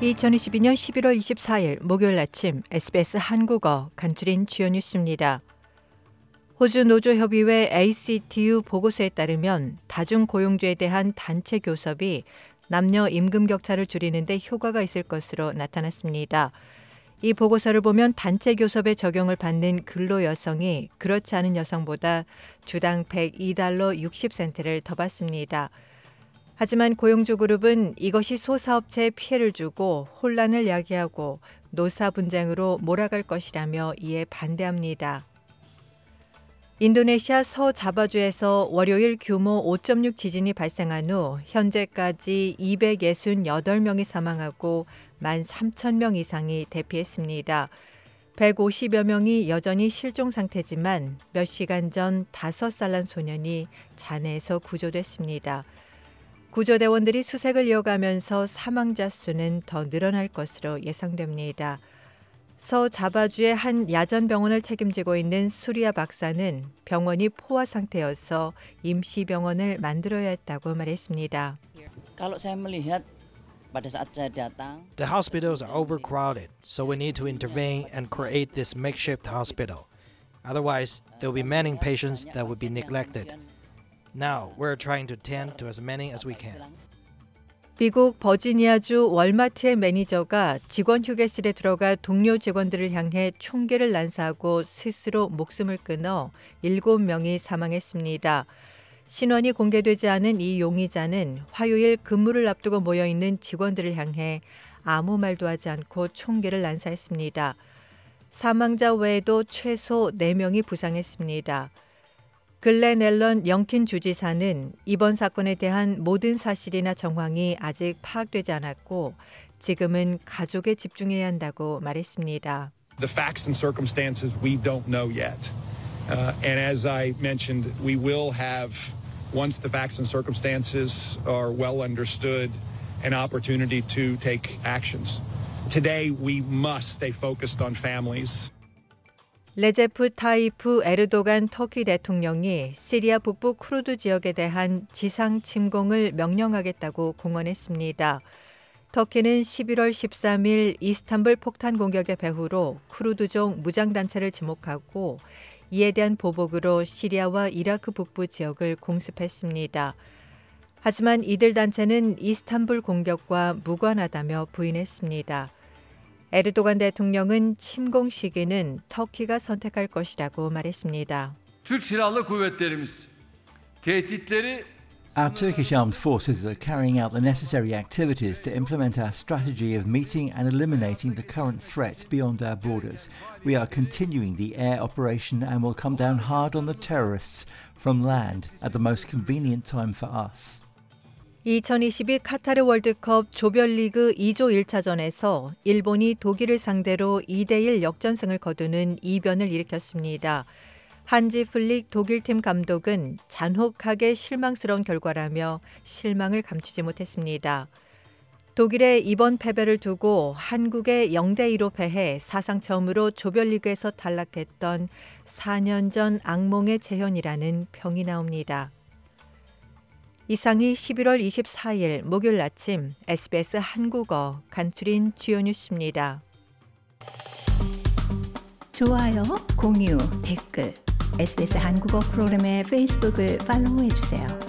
2022년 11월 24일 목요일 아침 SBS 한국어 간추린 주요 뉴스입니다. 호주 노조협의회 ACTU 보고서에 따르면 다중고용주에 대한 단체 교섭이 남녀 임금 격차를 줄이는 데 효과가 있을 것으로 나타났습니다. 이 보고서를 보면 단체 교섭에 적용을 받는 근로 여성이 그렇지 않은 여성보다 주당 102달러 60센트를 더 받습니다. 하지만 고용주 그룹은 이것이 소사업체에 피해를 주고 혼란을 야기하고 노사 분쟁으로 몰아갈 것이라며 이에 반대합니다. 인도네시아 서자바주에서 월요일 규모 5.6 지진이 발생한 후 현재까지 268명이 사망하고 1만 3천 명 이상이 대피했습니다. 150여 명이 여전히 실종 상태지만 몇 시간 전 5살 난 소년이 잔해에서 구조됐습니다. 구조대원들이 수색을 이어가면서 사망자 수는 더 늘어날 것으로 예상됩니다. 서 자바주의 한 야전 병원을 책임지고 있는 수리아 박사는 병원이 포화 상태여서 임시 병원을 만들어야 했다고 말했습니다. The hospitals are overcrowded, so we need to intervene and create this makeshift hospital. Otherwise, there will be many patients that will be neglected. Now, we're trying to tend to as many as we can. 미국 버지니아주 월마트의 매니저가 직원 휴게실에 들어가 동료 직원들을 향해 총기를 난사하고 스스로 목숨을 끊어 7명이 사망했습니다. 신원이 공개되지 않은 이 용의자는 화요일 근무를 앞두고 모여 있는 직원들을 향해 아무 말도 하지 않고 총기를 난사했습니다. 사망자 외에도 최소 4명이 부상했습니다. 글렌 앨런 영킨 주지사는 이번 사건에 대한 모든 사실이나 정황이 아직 파악되지 않았고 지금은 가족에 집중해야 한다고 말했습니다. The facts and circumstances we don't know yet. Uh, and as I mentioned, we will have, once the facts and circumstances are well understood, an opportunity to take actions. Today, we must stay focused on families. 레제프 타이프 에르도간 터키 대통령이 시리아 북부 쿠르드 지역에 대한 지상 침공을 명령하겠다고 공언했습니다. 터키는 11월 13일 이스탄불 폭탄 공격의 배후로 쿠르드족 무장단체를 지목하고 이에 대한 보복으로 시리아와 이라크 북부 지역을 공습했습니다. 하지만 이들 단체는 이스탄불 공격과 무관하다며 부인했습니다. 에르도간 대통령은 침공 시기는 터키가 선택할 것이라고 말했습니다. Türk Silahlı Kuvvetlerimiz tehditleri Our Turkish armed forces are carrying out the necessary activities to implement our strategy of meeting and eliminating the current threats beyond our borders. We are continuing the air operation and will come down hard on the terrorists from land at the most convenient time for us. 2022 카타르 월드컵 조별리그 E조 1차전에서 일본이 독일을 상대로 2대1 역전승을 거두는 이변을 일으켰습니다. 한지 플릭 독일팀 감독은 잔혹하게 실망스러운 결과라며 실망을 감추지 못했습니다. 독일의 이번 패배를 두고 한국에 0대2로 패해 사상 처음으로 조별리그에서 탈락했던 4년 전 악몽의 재현이라는 평이 나옵니다. 이상이 11월 24일 목요일 아침 SBS 한국어 간추린 주요 뉴스입니다. 좋아요, 공유, 댓글, SBS 한국어 프로그램의 페이스북을 팔로우해 주세요.